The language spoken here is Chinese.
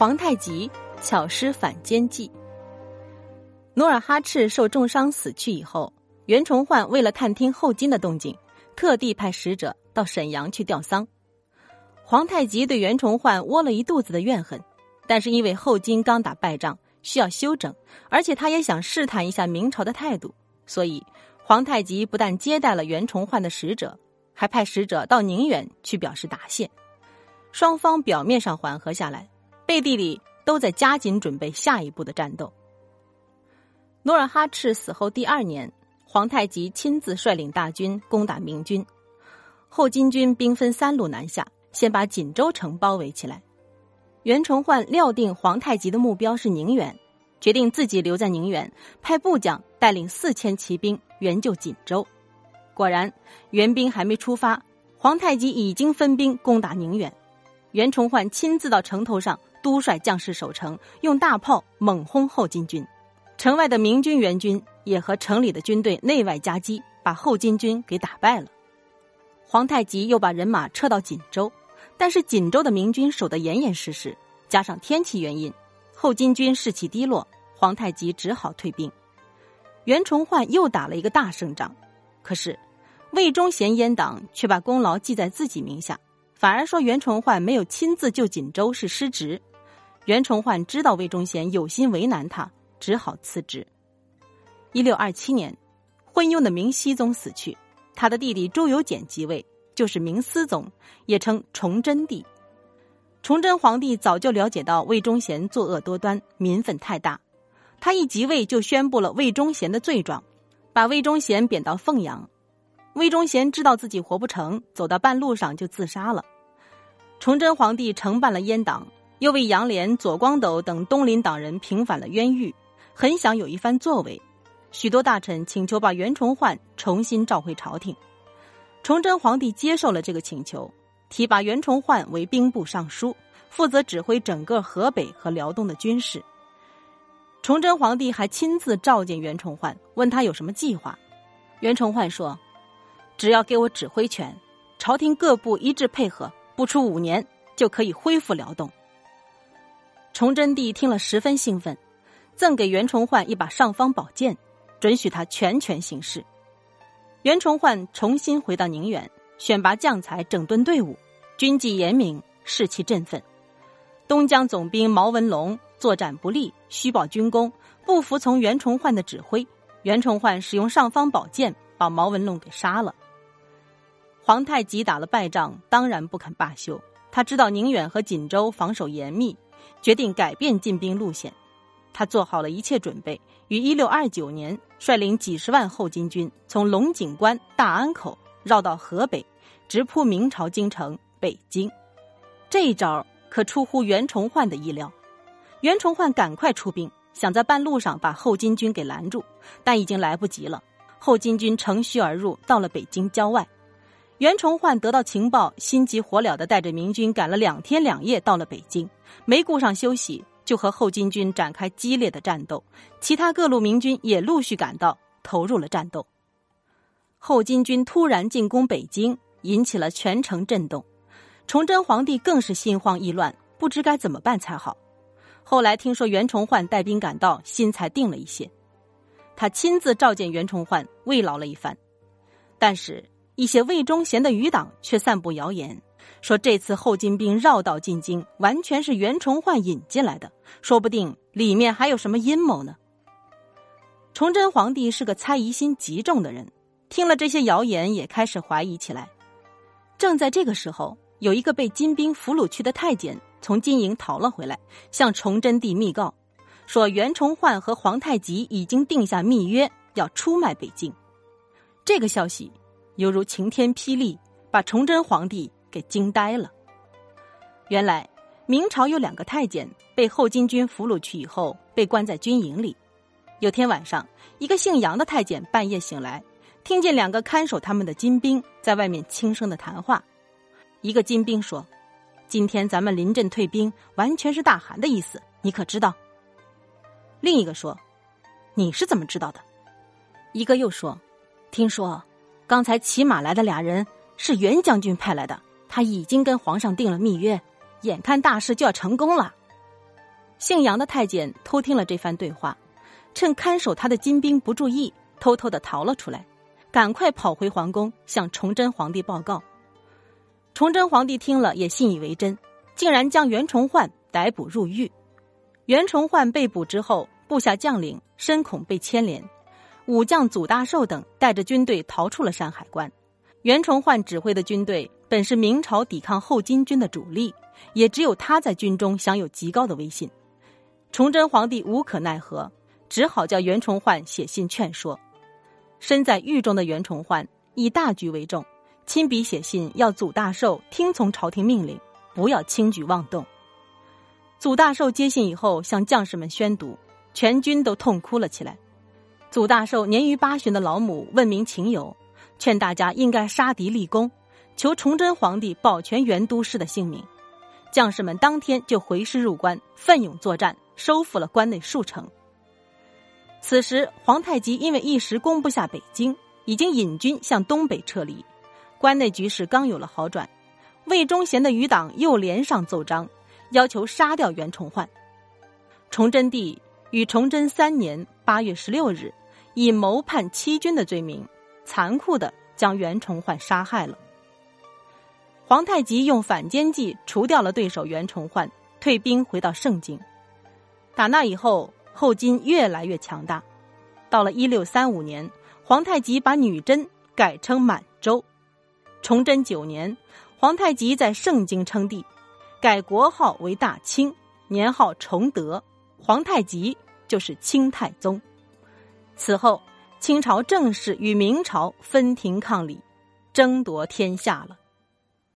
皇太极巧施反间计。努尔哈赤受重伤死去以后，袁崇焕为了探听后金的动静，特地派使者到沈阳去吊丧。皇太极对袁崇焕窝了一肚子的怨恨，但是因为后金刚打败仗，需要休整，而且他也想试探一下明朝的态度，所以皇太极不但接待了袁崇焕的使者，还派使者到宁远去表示答谢。双方表面上缓和下来。背地里都在加紧准备下一步的战斗。努尔哈赤死后第二年，皇太极亲自率领大军攻打明军，后金军兵分三路南下，先把锦州城包围起来。袁崇焕料定皇太极的目标是宁远，决定自己留在宁远，派部将带领四千骑兵援救锦州。果然，援兵还没出发，皇太极已经分兵攻打宁远。袁崇焕亲自到城头上。督率将士守城，用大炮猛轰后金军。城外的明军援军也和城里的军队内外夹击，把后金军给打败了。皇太极又把人马撤到锦州，但是锦州的明军守得严严实实，加上天气原因，后金军士气低落，皇太极只好退兵。袁崇焕又打了一个大胜仗，可是魏忠贤阉党却把功劳记在自己名下，反而说袁崇焕没有亲自救锦州是失职。袁崇焕知道魏忠贤有心为难他，只好辞职。一六二七年，昏庸的明熹宗死去，他的弟弟朱由检即位，就是明思宗，也称崇祯帝。崇祯皇帝早就了解到魏忠贤作恶多端，民愤太大，他一即位就宣布了魏忠贤的罪状，把魏忠贤贬到凤阳。魏忠贤知道自己活不成，走到半路上就自杀了。崇祯皇帝承办了阉党。又为杨涟、左光斗等东林党人平反了冤狱，很想有一番作为。许多大臣请求把袁崇焕重新召回朝廷。崇祯皇帝接受了这个请求，提拔袁崇焕为兵部尚书，负责指挥整个河北和辽东的军事。崇祯皇帝还亲自召见袁崇焕，问他有什么计划。袁崇焕说：“只要给我指挥权，朝廷各部一致配合，不出五年就可以恢复辽东。”崇祯帝听了十分兴奋，赠给袁崇焕一把尚方宝剑，准许他全权行事。袁崇焕重新回到宁远，选拔将才，整顿队伍，军纪严明，士气振奋。东江总兵毛文龙作战不利，虚报军功，不服从袁崇焕的指挥。袁崇焕使用尚方宝剑把毛文龙给杀了。皇太极打了败仗，当然不肯罢休。他知道宁远和锦州防守严密。决定改变进兵路线，他做好了一切准备，于一六二九年率领几十万后金军从龙井关、大安口绕到河北，直扑明朝京城北京。这一招可出乎袁崇焕的意料。袁崇焕赶快出兵，想在半路上把后金军给拦住，但已经来不及了。后金军乘虚而入，到了北京郊外。袁崇焕得到情报，心急火燎的带着明军赶了两天两夜，到了北京，没顾上休息，就和后金军展开激烈的战斗。其他各路明军也陆续赶到，投入了战斗。后金军突然进攻北京，引起了全城震动。崇祯皇帝更是心慌意乱，不知该怎么办才好。后来听说袁崇焕带兵赶到，心才定了一些。他亲自召见袁崇焕，慰劳了一番，但是。一些魏忠贤的余党却散布谣言，说这次后金兵绕道进京，完全是袁崇焕引进来的，说不定里面还有什么阴谋呢。崇祯皇帝是个猜疑心极重的人，听了这些谣言，也开始怀疑起来。正在这个时候，有一个被金兵俘虏去的太监从金营逃了回来，向崇祯帝密告，说袁崇焕和皇太极已经定下密约，要出卖北京。这个消息。犹如晴天霹雳，把崇祯皇帝给惊呆了。原来明朝有两个太监被后金军俘虏去以后，被关在军营里。有天晚上，一个姓杨的太监半夜醒来，听见两个看守他们的金兵在外面轻声的谈话。一个金兵说：“今天咱们临阵退兵，完全是大汗的意思，你可知道？”另一个说：“你是怎么知道的？”一个又说：“听说。”刚才骑马来的俩人是袁将军派来的，他已经跟皇上定了密约，眼看大事就要成功了。姓杨的太监偷听了这番对话，趁看守他的金兵不注意，偷偷的逃了出来，赶快跑回皇宫向崇祯皇帝报告。崇祯皇帝听了也信以为真，竟然将袁崇焕逮捕入狱。袁崇焕被捕之后，部下将领深恐被牵连，武将祖大寿等带着军队逃出了山海关。袁崇焕指挥的军队本是明朝抵抗后金军的主力，也只有他在军中享有极高的威信。崇祯皇帝无可奈何，只好叫袁崇焕写信劝说。身在狱中的袁崇焕以大局为重，亲笔写信要祖大寿听从朝廷命令，不要轻举妄动。祖大寿接信以后，向将士们宣读，全军都痛哭了起来。祖大寿年逾八旬的老母问明情由。劝大家应该杀敌立功，求崇祯皇帝保全袁都师的性命。将士们当天就回师入关，奋勇作战，收复了关内数城。此时，皇太极因为一时攻不下北京，已经引军向东北撤离，关内局势刚有了好转。魏忠贤的余党又连上奏章，要求杀掉袁崇焕。崇祯帝于崇祯三年八月十六日，以谋叛欺君的罪名。残酷的将袁崇焕杀害了。皇太极用反间计除掉了对手袁崇焕，退兵回到盛京。打那以后，后金越来越强大。到了一六三五年，皇太极把女真改称满洲。崇祯九年，皇太极在盛京称帝，改国号为大清，年号崇德。皇太极就是清太宗。此后。清朝正式与明朝分庭抗礼，争夺天下了。